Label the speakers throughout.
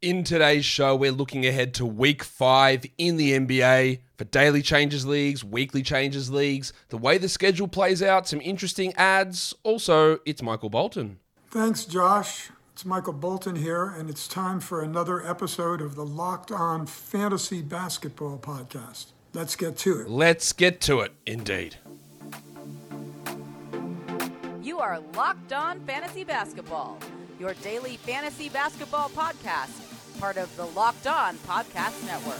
Speaker 1: In today's show, we're looking ahead to week five in the NBA for daily changes leagues, weekly changes leagues, the way the schedule plays out, some interesting ads. Also, it's Michael Bolton.
Speaker 2: Thanks, Josh. It's Michael Bolton here, and it's time for another episode of the Locked On Fantasy Basketball Podcast. Let's get to it.
Speaker 1: Let's get to it, indeed.
Speaker 3: You are Locked On Fantasy Basketball, your daily fantasy basketball podcast, part of the Locked On Podcast Network.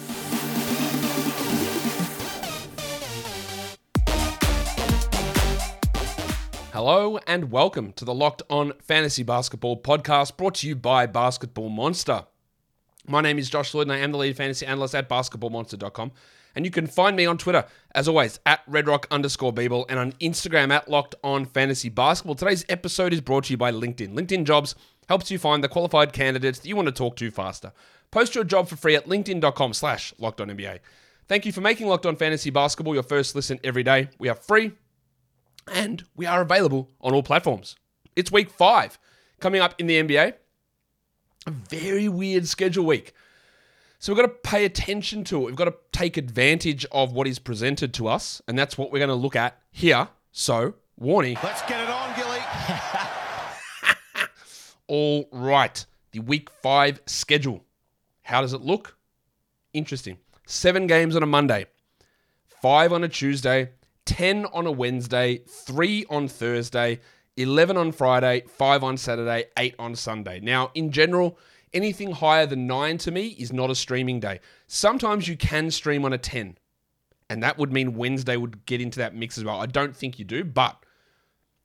Speaker 1: Hello and welcome to the Locked On Fantasy Basketball podcast brought to you by Basketball Monster. My name is Josh Lloyd and I am the lead fantasy analyst at basketballmonster.com. And you can find me on Twitter, as always, at redrock underscore Beeble and on Instagram at Locked On Fantasy Basketball. Today's episode is brought to you by LinkedIn. LinkedIn Jobs helps you find the qualified candidates that you want to talk to faster. Post your job for free at linkedin.com slash locked on NBA. Thank you for making Locked On Fantasy Basketball your first listen every day. We are free and we are available on all platforms. It's week five coming up in the NBA. A very weird schedule week. So we've got to pay attention to it. We've got to take advantage of what is presented to us, and that's what we're going to look at here. So, warning.
Speaker 4: Let's get it on, Gilly.
Speaker 1: All right, the week five schedule. How does it look? Interesting. Seven games on a Monday, five on a Tuesday, 10 on a Wednesday, three on Thursday, 11 on Friday, five on Saturday, eight on Sunday. Now, in general, anything higher than nine to me is not a streaming day. Sometimes you can stream on a 10, and that would mean Wednesday would get into that mix as well. I don't think you do, but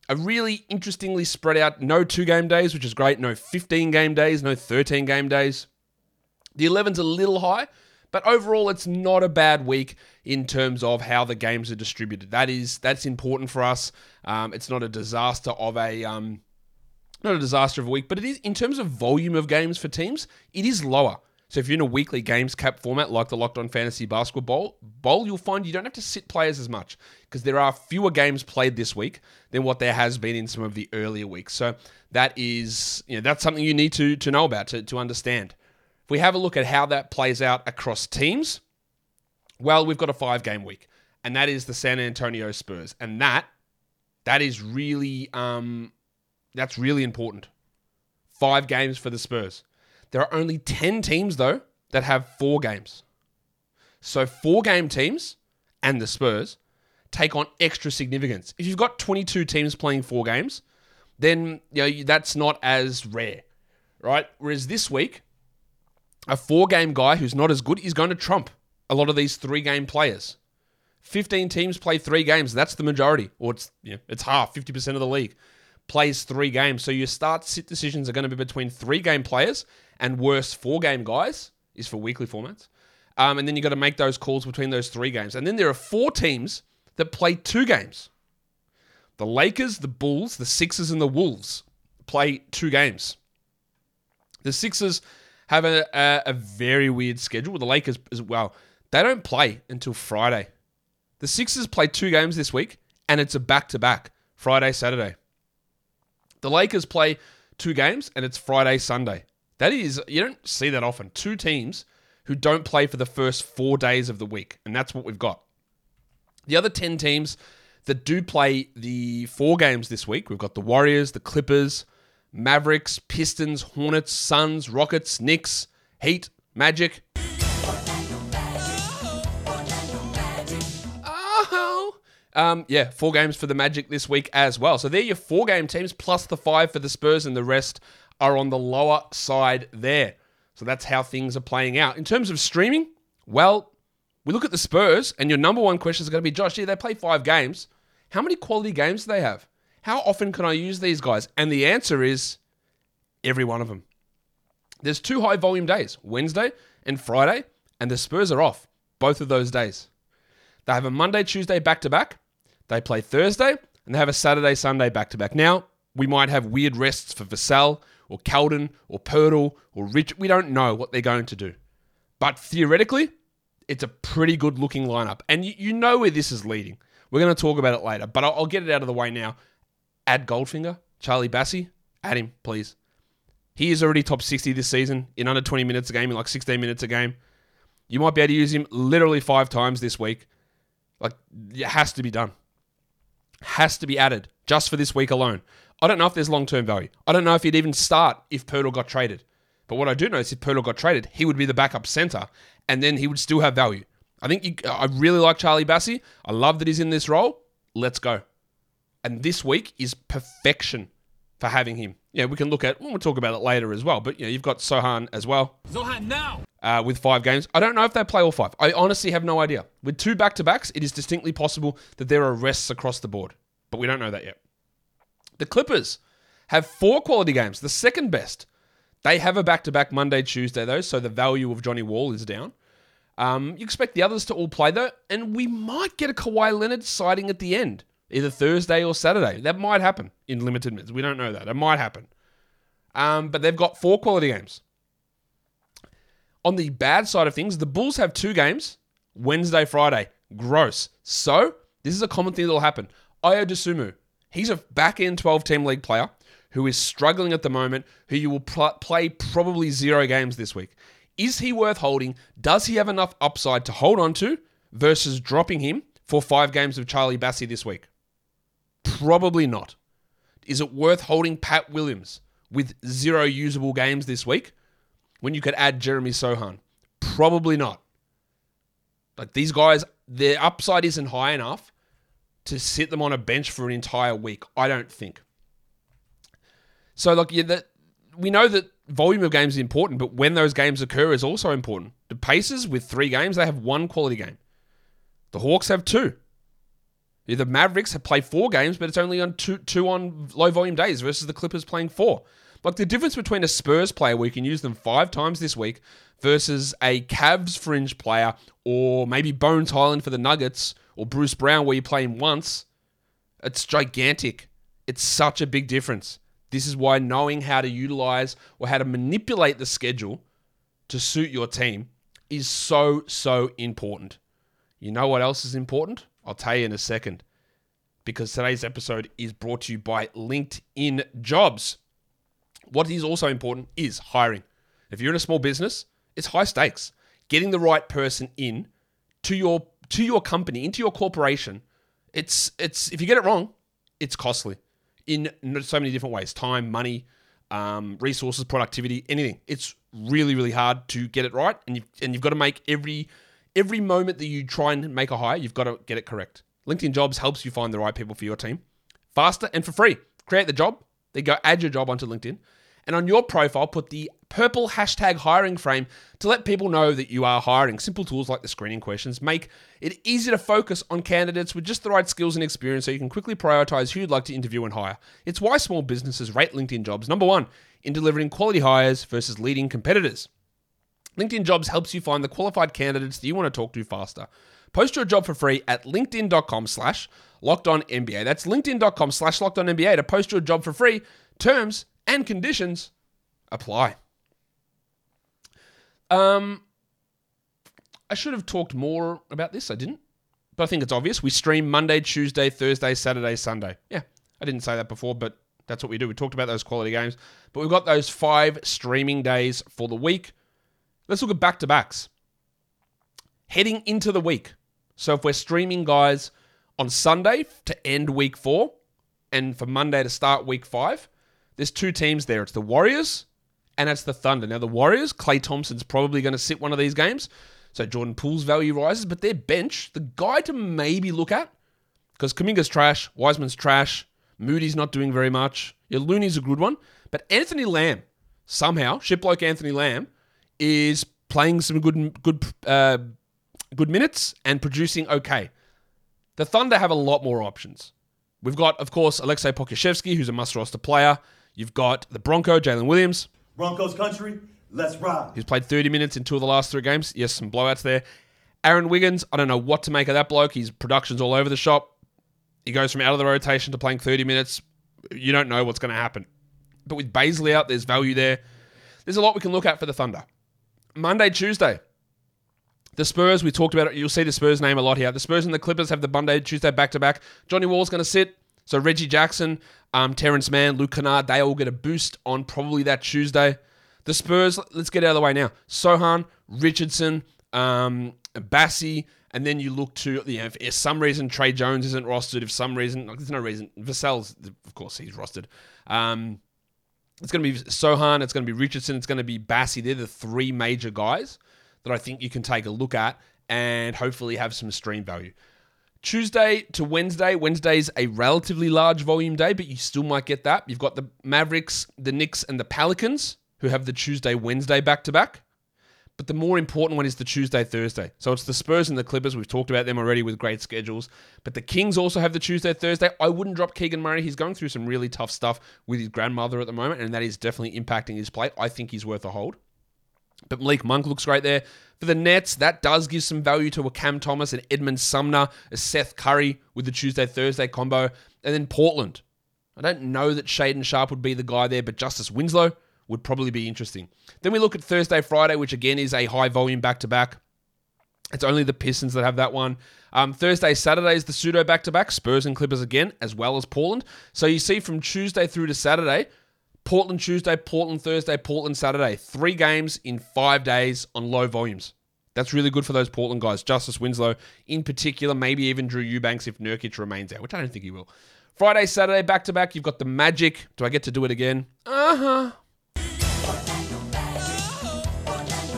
Speaker 1: a really interestingly spread out, no two game days, which is great, no 15 game days, no 13 game days. The 11's a little high, but overall it's not a bad week in terms of how the games are distributed. That is that's important for us. Um, it's not a disaster of a um, not a disaster of a week, but it is in terms of volume of games for teams, it is lower. So if you're in a weekly games cap format like the Locked On Fantasy Basketball Bowl, you'll find you don't have to sit players as much because there are fewer games played this week than what there has been in some of the earlier weeks. So that is, you know, that's something you need to to know about to, to understand. If we have a look at how that plays out across teams, well, we've got a five game week, and that is the San Antonio Spurs, and that that is really um, that's really important. Five games for the Spurs. There are only 10 teams, though, that have four games. So, four game teams and the Spurs take on extra significance. If you've got 22 teams playing four games, then you know, that's not as rare, right? Whereas this week, a four game guy who's not as good is going to trump a lot of these three game players. 15 teams play three games. That's the majority, or it's you know, it's half, 50% of the league plays three games. So your start sit decisions are going to be between three game players and worse four game guys is for weekly formats. Um, and then you've got to make those calls between those three games. And then there are four teams that play two games. The Lakers, the Bulls, the Sixers, and the Wolves play two games. The Sixers have a, a, a very weird schedule. The Lakers as well. They don't play until Friday. The Sixers play two games this week, and it's a back to back Friday, Saturday. The Lakers play two games, and it's Friday, Sunday. That is, you don't see that often. Two teams who don't play for the first four days of the week, and that's what we've got. The other 10 teams that do play the four games this week, we've got the Warriors, the Clippers, Mavericks, Pistons, Hornets, Suns, Rockets, Knicks, Heat, Magic. Oh. Um, yeah, four games for the Magic this week as well. So they're your four game teams plus the five for the Spurs, and the rest are on the lower side there. So that's how things are playing out. In terms of streaming, well, we look at the Spurs, and your number one question is going to be Josh, yeah, they play five games. How many quality games do they have? How often can I use these guys? And the answer is every one of them. There's two high volume days, Wednesday and Friday, and the Spurs are off both of those days. They have a Monday, Tuesday back to back. They play Thursday, and they have a Saturday, Sunday back to back. Now, we might have weird rests for Vassell or Keldon or Poeltl or Rich. We don't know what they're going to do. But theoretically, it's a pretty good looking lineup. And you, you know where this is leading. We're going to talk about it later, but I'll, I'll get it out of the way now. Add Goldfinger, Charlie Bassey, add him, please. He is already top 60 this season in under 20 minutes a game, in like 16 minutes a game. You might be able to use him literally five times this week. Like, it has to be done. Has to be added just for this week alone. I don't know if there's long term value. I don't know if he'd even start if Poeltl got traded. But what I do know is if Poeltl got traded, he would be the backup center, and then he would still have value. I think you, I really like Charlie Bassey. I love that he's in this role. Let's go. And this week is perfection for having him. Yeah, we can look at. We'll talk about it later as well. But you know, you've got Sochan as well.
Speaker 4: Sohan now.
Speaker 1: Uh, with five games, I don't know if they play all five. I honestly have no idea. With two back to backs, it is distinctly possible that there are rests across the board, but we don't know that yet. The Clippers have four quality games, the second best. They have a back to back Monday, Tuesday, though, so the value of Johnny Wall is down. Um, you expect the others to all play, though, and we might get a Kawhi Leonard sighting at the end, either Thursday or Saturday. That might happen in limited minutes. We don't know that. It might happen. Um, but they've got four quality games. On the bad side of things, the Bulls have two games Wednesday, Friday. Gross. So, this is a common thing that will happen. Dosunmu, he's a back end 12 team league player who is struggling at the moment, who you will pl- play probably zero games this week. Is he worth holding? Does he have enough upside to hold on to versus dropping him for five games of Charlie Bassey this week? Probably not. Is it worth holding Pat Williams with zero usable games this week when you could add Jeremy Sochan? Probably not. Like these guys, their upside isn't high enough to sit them on a bench for an entire week. I don't think. So, like, yeah, that we know that volume of games is important, but when those games occur is also important. The Pacers with three games, they have one quality game. The Hawks have two. The Mavericks have played four games, but it's only on two two on low volume days versus the Clippers playing four. Like the difference between a Spurs player where you can use them five times this week versus a Cavs fringe player or maybe Bones Hyland for the Nuggets or Bruce Brown where you play him once, it's gigantic. It's such a big difference. This is why knowing how to utilize or how to manipulate the schedule to suit your team is so, so important. You know what else is important? I'll tell you in a second. Because today's episode is brought to you by LinkedIn Jobs. What is also important is hiring. If you're in a small business, it's high stakes. Getting the right person in to your to your company, into your corporation, it's it's if you get it wrong, it's costly in so many different ways time, money, um, resources, productivity, anything. It's really, really hard to get it right. And you've, and you've got to make every every moment that you try and make a hire, you've got to get it correct. LinkedIn Jobs helps you find the right people for your team faster and for free. Create the job, then go add your job onto LinkedIn. And on your profile, put the purple hashtag hiring frame to let people know that you are hiring. Simple tools like the screening questions make it easy to focus on candidates with just the right skills and experience so you can quickly prioritize who you'd like to interview and hire. It's why small businesses rate LinkedIn jobs number one in delivering quality hires versus leading competitors. LinkedIn Jobs helps you find the qualified candidates that you want to talk to faster. Post your job for free at linkedin.com slash locked on NBA. That's linkedin.com slash locked on NBA to post your job for free. Terms and conditions apply. Um, I should have talked more about this. I didn't, but I think it's obvious. We stream Monday, Tuesday, Thursday, Saturday, Sunday. Yeah, I didn't say that before, but that's what we do. We talked about those quality games, but we've got those five streaming days for the week. Let's look at back to backs. Heading into the week. So if we're streaming guys on Sunday to end week four and for Monday to start week five, there's two teams there. It's the Warriors and it's the Thunder. Now, the Warriors, Klay Thompson's probably going to sit one of these games. So Jordan Poole's value rises, but their bench, the guy to maybe look at, because Kuminga's trash, Wiseman's trash, Moody's not doing very much. Yeah, Looney's a good one. But Anthony Lamb, somehow, shipbloke Anthony Lamb, is playing some good good uh, good minutes and producing okay. The Thunder have a lot more options. We've got, of course, Alexei Pokusevski, who's a must roster player. You've got the Bronco, Jalen Williams.
Speaker 4: Broncos country, let's ride.
Speaker 1: He's played 30 minutes in two of the last three games. Yes, some blowouts there. Aaron Wiggins, I don't know what to make of that bloke. His production's all over the shop. He goes from out of the rotation to playing 30 minutes. You don't know what's going to happen. But with Bazley out, there's value there. There's a lot we can look at for the Thunder. Monday, Tuesday. The Spurs, we talked about it. You'll see the Spurs name a lot here. The Spurs and the Clippers have the Monday, Tuesday back to back. Johnny Wall's going to sit. So Reggie Jackson, Um, Terance Mann, Luke Kennard, they all get a boost on probably that Tuesday. The Spurs, let's get out of the way now. Sochan, Richardson, um, Bassey, and then you look to, you know, if, some reason Tre Jones isn't rostered, if some reason, like, there's no reason, Vassell's, of course, he's rostered. Um, it's going to be Sochan, it's going to be Richardson, it's going to be Bassey. They're the three major guys that I think you can take a look at and hopefully have some stream value. Tuesday to Wednesday. Wednesday's a relatively large volume day, but you still might get that. You've got the Mavericks, the Knicks, and the Pelicans who have the Tuesday, Wednesday back to back. But the more important one is the Tuesday, Thursday. So it's the Spurs and the Clippers. We've talked about them already with great schedules. But the Kings also have the Tuesday, Thursday. I wouldn't drop Keegan Murray. He's going through some really tough stuff with his grandmother at the moment, and that is definitely impacting his play. I think he's worth a hold. But Malik Monk looks great there. For the Nets, that does give some value to a Cam Thomas and Edmund Sumner, a Seth Curry with the Tuesday Thursday combo. And then Portland. I don't know that Shaedon Sharpe would be the guy there, but Justice Winslow would probably be interesting. Then we look at Thursday, Friday, which again is a high volume back to back. It's only the Pistons that have that one. Um, Thursday, Saturday is the pseudo back to back, Spurs and Clippers again, as well as Portland. So you see from Tuesday through to Saturday, Portland Tuesday, Portland Thursday, Portland Saturday. Three games in five days on low volumes. That's really good for those Portland guys. Justice Winslow in particular, maybe even Drew Eubanks if Nurkic remains out, which I don't think he will. Friday, Saturday, back to back. You've got the Magic. Do I get to do it again? Uh huh.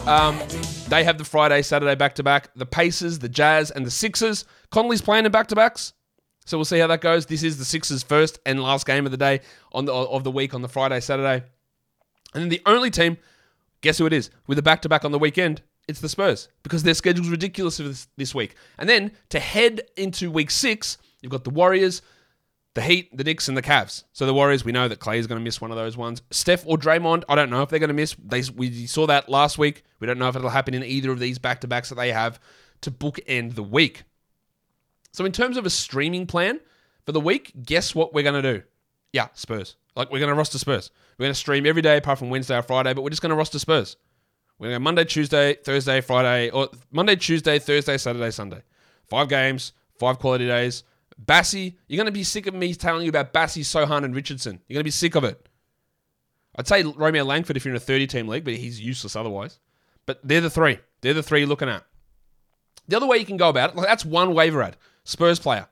Speaker 1: Um, they have the Friday, Saturday back to back. The Pacers, the Jazz, and the Sixers. Conley's playing in back to backs. So we'll see how that goes. This is the Sixers' first and last game of the day on the of the week on the Friday, Saturday. And then the only team, guess who it is, with a back to back on the weekend? It's the Spurs because their schedule's ridiculous this, this week. And then to head into week six, you've got the Warriors, the Heat, the Knicks, and the Cavs. So the Warriors, we know that Klay is going to miss one of those ones. Steph or Draymond, I don't know if they're going to miss. They we saw that last week. We don't know if it'll happen in either of these back to backs that they have to bookend the week. So in terms of a streaming plan for the week, guess what we're going to do? Yeah, Spurs. Like we're going to roster Spurs. We're going to stream every day apart from Wednesday or Friday, but we're just going to roster Spurs. We're going to go Monday, Tuesday, Thursday, Friday, or Monday, Tuesday, Thursday, Saturday, Sunday. Five games, five quality days. Bassey, you're going to be sick of me telling you about Bassey, Sochan, and Richardson. You're going to be sick of it. I'd say Romeo Langford if you're in a 30 team league, but he's useless otherwise. But they're the three. They're the three you're looking at. The other way you can go about it, like that's one waiver ad. Spurs player,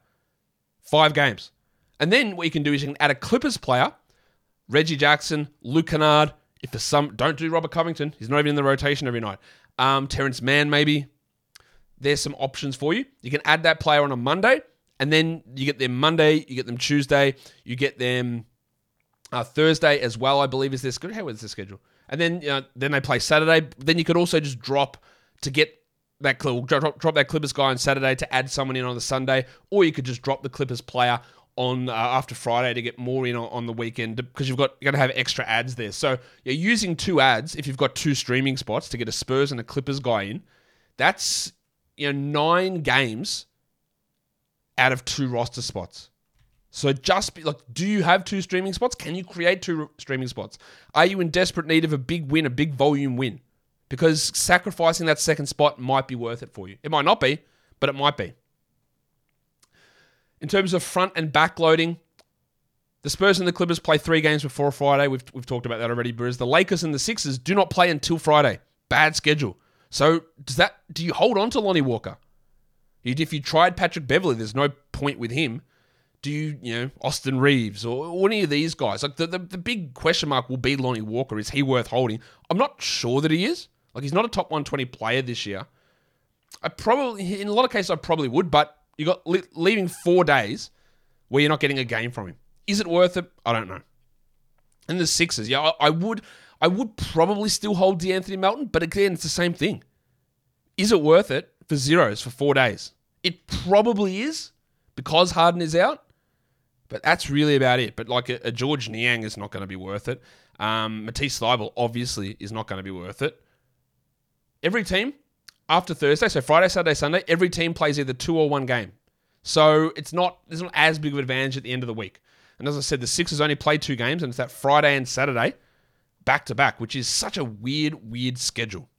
Speaker 1: five games. And then what you can do is you can add a Clippers player, Reggie Jackson, Luke Kennard. If there's some, don't do Robert Covington. He's not even in the rotation every night. Um, Terance Mann, maybe. There's some options for you. You can add that player on a Monday, and then you get them Monday, you get them Tuesday, you get them uh, Thursday as well. I believe is this good. How is the schedule? And then you know, then they play Saturday. Then you could also just drop to get that drop, drop that Clippers guy on Saturday to add someone in on the Sunday, or you could just drop the Clippers player on uh, after Friday to get more in on, on the weekend because you've got you're going to have extra ads there. So you're using two ads if you've got two streaming spots to get a Spurs and a Clippers guy in. That's you know nine games out of two roster spots. So just be like, do you have two streaming spots? Can you create two streaming spots? Are you in desperate need of a big win, a big volume win? Because sacrificing that second spot might be worth it for you. It might not be, but it might be. In terms of front and back loading, the Spurs and the Clippers play three games before Friday. We've, we've talked about that already, Bruce. The Lakers and the Sixers do not play until Friday. Bad schedule. So does that do you hold on to Lonnie Walker? If you tried Patrick Beverley, there's no point with him. Do you, you know, Austin Reaves or any of these guys? Like the, the, the big question mark will be Lonnie Walker. Is he worth holding? I'm not sure that he is. Like he's not a top 120 player this year. I probably, in a lot of cases, I probably would, but you got leaving four days where you're not getting a game from him. Is it worth it? I don't know. And the Sixers, yeah, I, I would, I would probably still hold De'Anthony Melton, but again, it's the same thing. Is it worth it for zeros for four days? It probably is because Harden is out, but that's really about it. But like a, a Georges Niang is not going to be worth it. Um, Matisse Thybulle obviously is not going to be worth it every team after Thursday, so Friday, Saturday, Sunday, every team plays either two or one game. So it's not there's not as big of an advantage at the end of the week. And as I said, the Sixers only played two games, and it's that Friday and Saturday back to back, which is such a weird, weird schedule.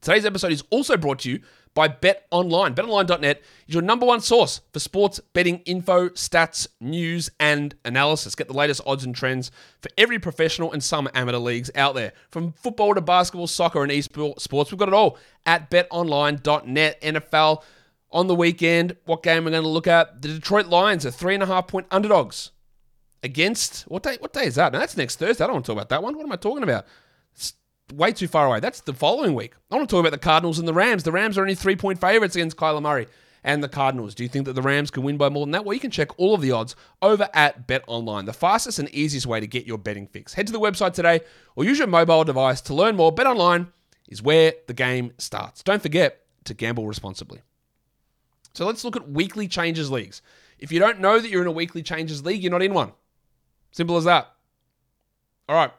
Speaker 1: Today's episode is also brought to you by Bet Online. BetOnline.net is your number one source for sports betting info, stats, news, and analysis. Get the latest odds and trends for every professional and some amateur leagues out there. From football to basketball, soccer, and esports, we've got it all at betonline.net. NFL on the weekend. What game are we're going to look at? The Detroit Lions are three and a half point underdogs against what day? What day is that? Now that's next Thursday. I don't want to talk about that one. What am I talking about? It's way too far away. That's the following week. I want to talk about the Cardinals and the Rams. The Rams are only three point favorites against Kyler Murray and the Cardinals. Do you think that the Rams can win by more than that? Well, you can check all of the odds over at Bet Online, the fastest and easiest way to get your betting fix. Head to the website today or use your mobile device to learn more. Bet Online is where the game starts. Don't forget to gamble responsibly. So let's look at weekly changes leagues. If you don't know that you're in a weekly changes league, you're not in one. Simple as that. All right.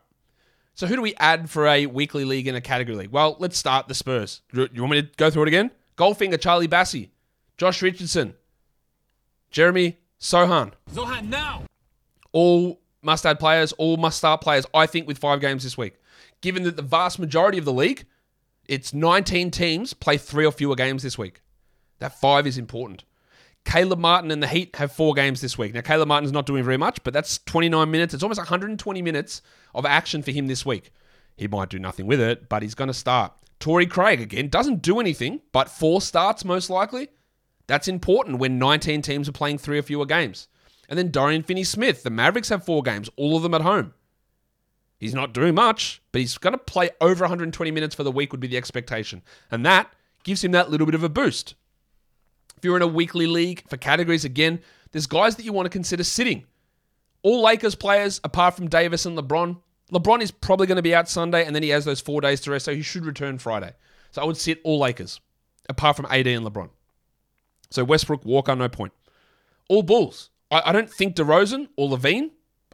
Speaker 1: So who do we add for a weekly league and a category league? Well, let's start the Spurs. You want me to go through it again? Goldfinger, Charlie Bassey, Josh Richardson, Jeremy Sochan.
Speaker 4: Zohan now.
Speaker 1: All must add players, all must start players, I think, with five games this week. Given that the vast majority of the league, it's 19 teams play three or fewer games this week. That five is important. Caleb Martin and the Heat have four games this week. Now, Caleb Martin's not doing very much, but that's 29 minutes. It's almost 120 minutes of action for him this week. He might do nothing with it, but he's going to start. Torrey Craig, again, doesn't do anything, but four starts most likely. That's important when 19 teams are playing three or fewer games. And then Dorian Finney Smith. The Mavericks have four games, all of them at home. He's not doing much, but he's going to play over 120 minutes for the week, would be the expectation. And that gives him that little bit of a boost. If you're in a weekly league for categories, again, there's guys that you want to consider sitting. All Lakers players, apart from Davis and LeBron. LeBron is probably going to be out Sunday, and then he has those four days to rest, so he should return Friday. So I would sit all Lakers, apart from AD and LeBron. So Westbrook, Walker, no point. All Bulls. I, I don't think DeRozan or LaVine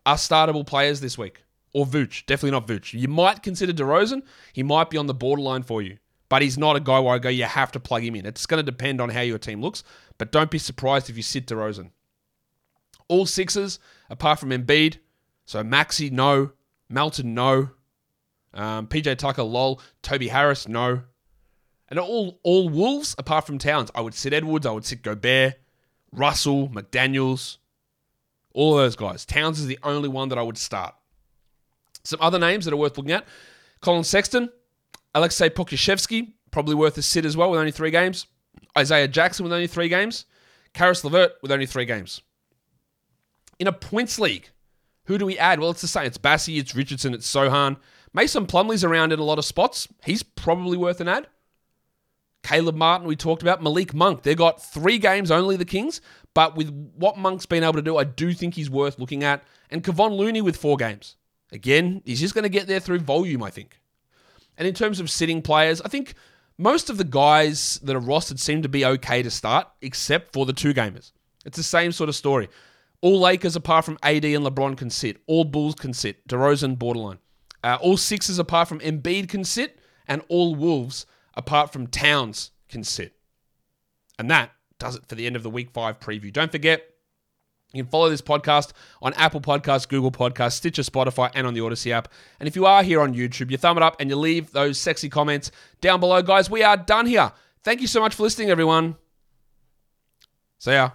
Speaker 1: are startable players this week. Or Vooch. Definitely not Vooch. You might consider DeRozan. He might be on the borderline for you but he's not a guy where I go, you have to plug him in. It's going to depend on how your team looks, but don't be surprised if you sit DeRozan. All sixes, apart from Embiid. So Maxey, no. Melton, no. Um, PJ Tucker, lol. Toby Harris, no. And all all Wolves, apart from Towns. I would sit Edwards, I would sit Gobert, Russell, McDaniels, all those guys. Towns is the only one that I would start. Some other names that are worth looking at. Collin Sexton, Alexei Pokusevski, probably worth a sit as well with only three games. Isaiah Jackson with only three games. Caris LeVert with only three games. In a points league, who do we add? Well, it's the same. It's Bassey, it's Richardson, it's Sochan. Mason Plumlee's around in a lot of spots. He's probably worth an ad. Caleb Martin, we talked about. Malik Monk, they got three games only, the Kings. But with what Monk's been able to do, I do think he's worth looking at. And Kevon Looney with four games. Again, he's just going to get there through volume, I think. And in terms of sitting players, I think most of the guys that are rostered seem to be okay to start, except for the two gamers. It's the same sort of story. All Lakers apart from AD and LeBron can sit. All Bulls can sit. DeRozan borderline. Uh, all Sixers apart from Embiid can sit, and all Wolves apart from Towns can sit. And that does it for the end of the Week Five preview. Don't forget you can follow this podcast on Apple Podcasts, Google Podcasts, Stitcher, Spotify, and on the Audacy app. And if you are here on YouTube, you thumb it up and you leave those sexy comments down below. Guys, we are done here. Thank you so much for listening, everyone. See ya.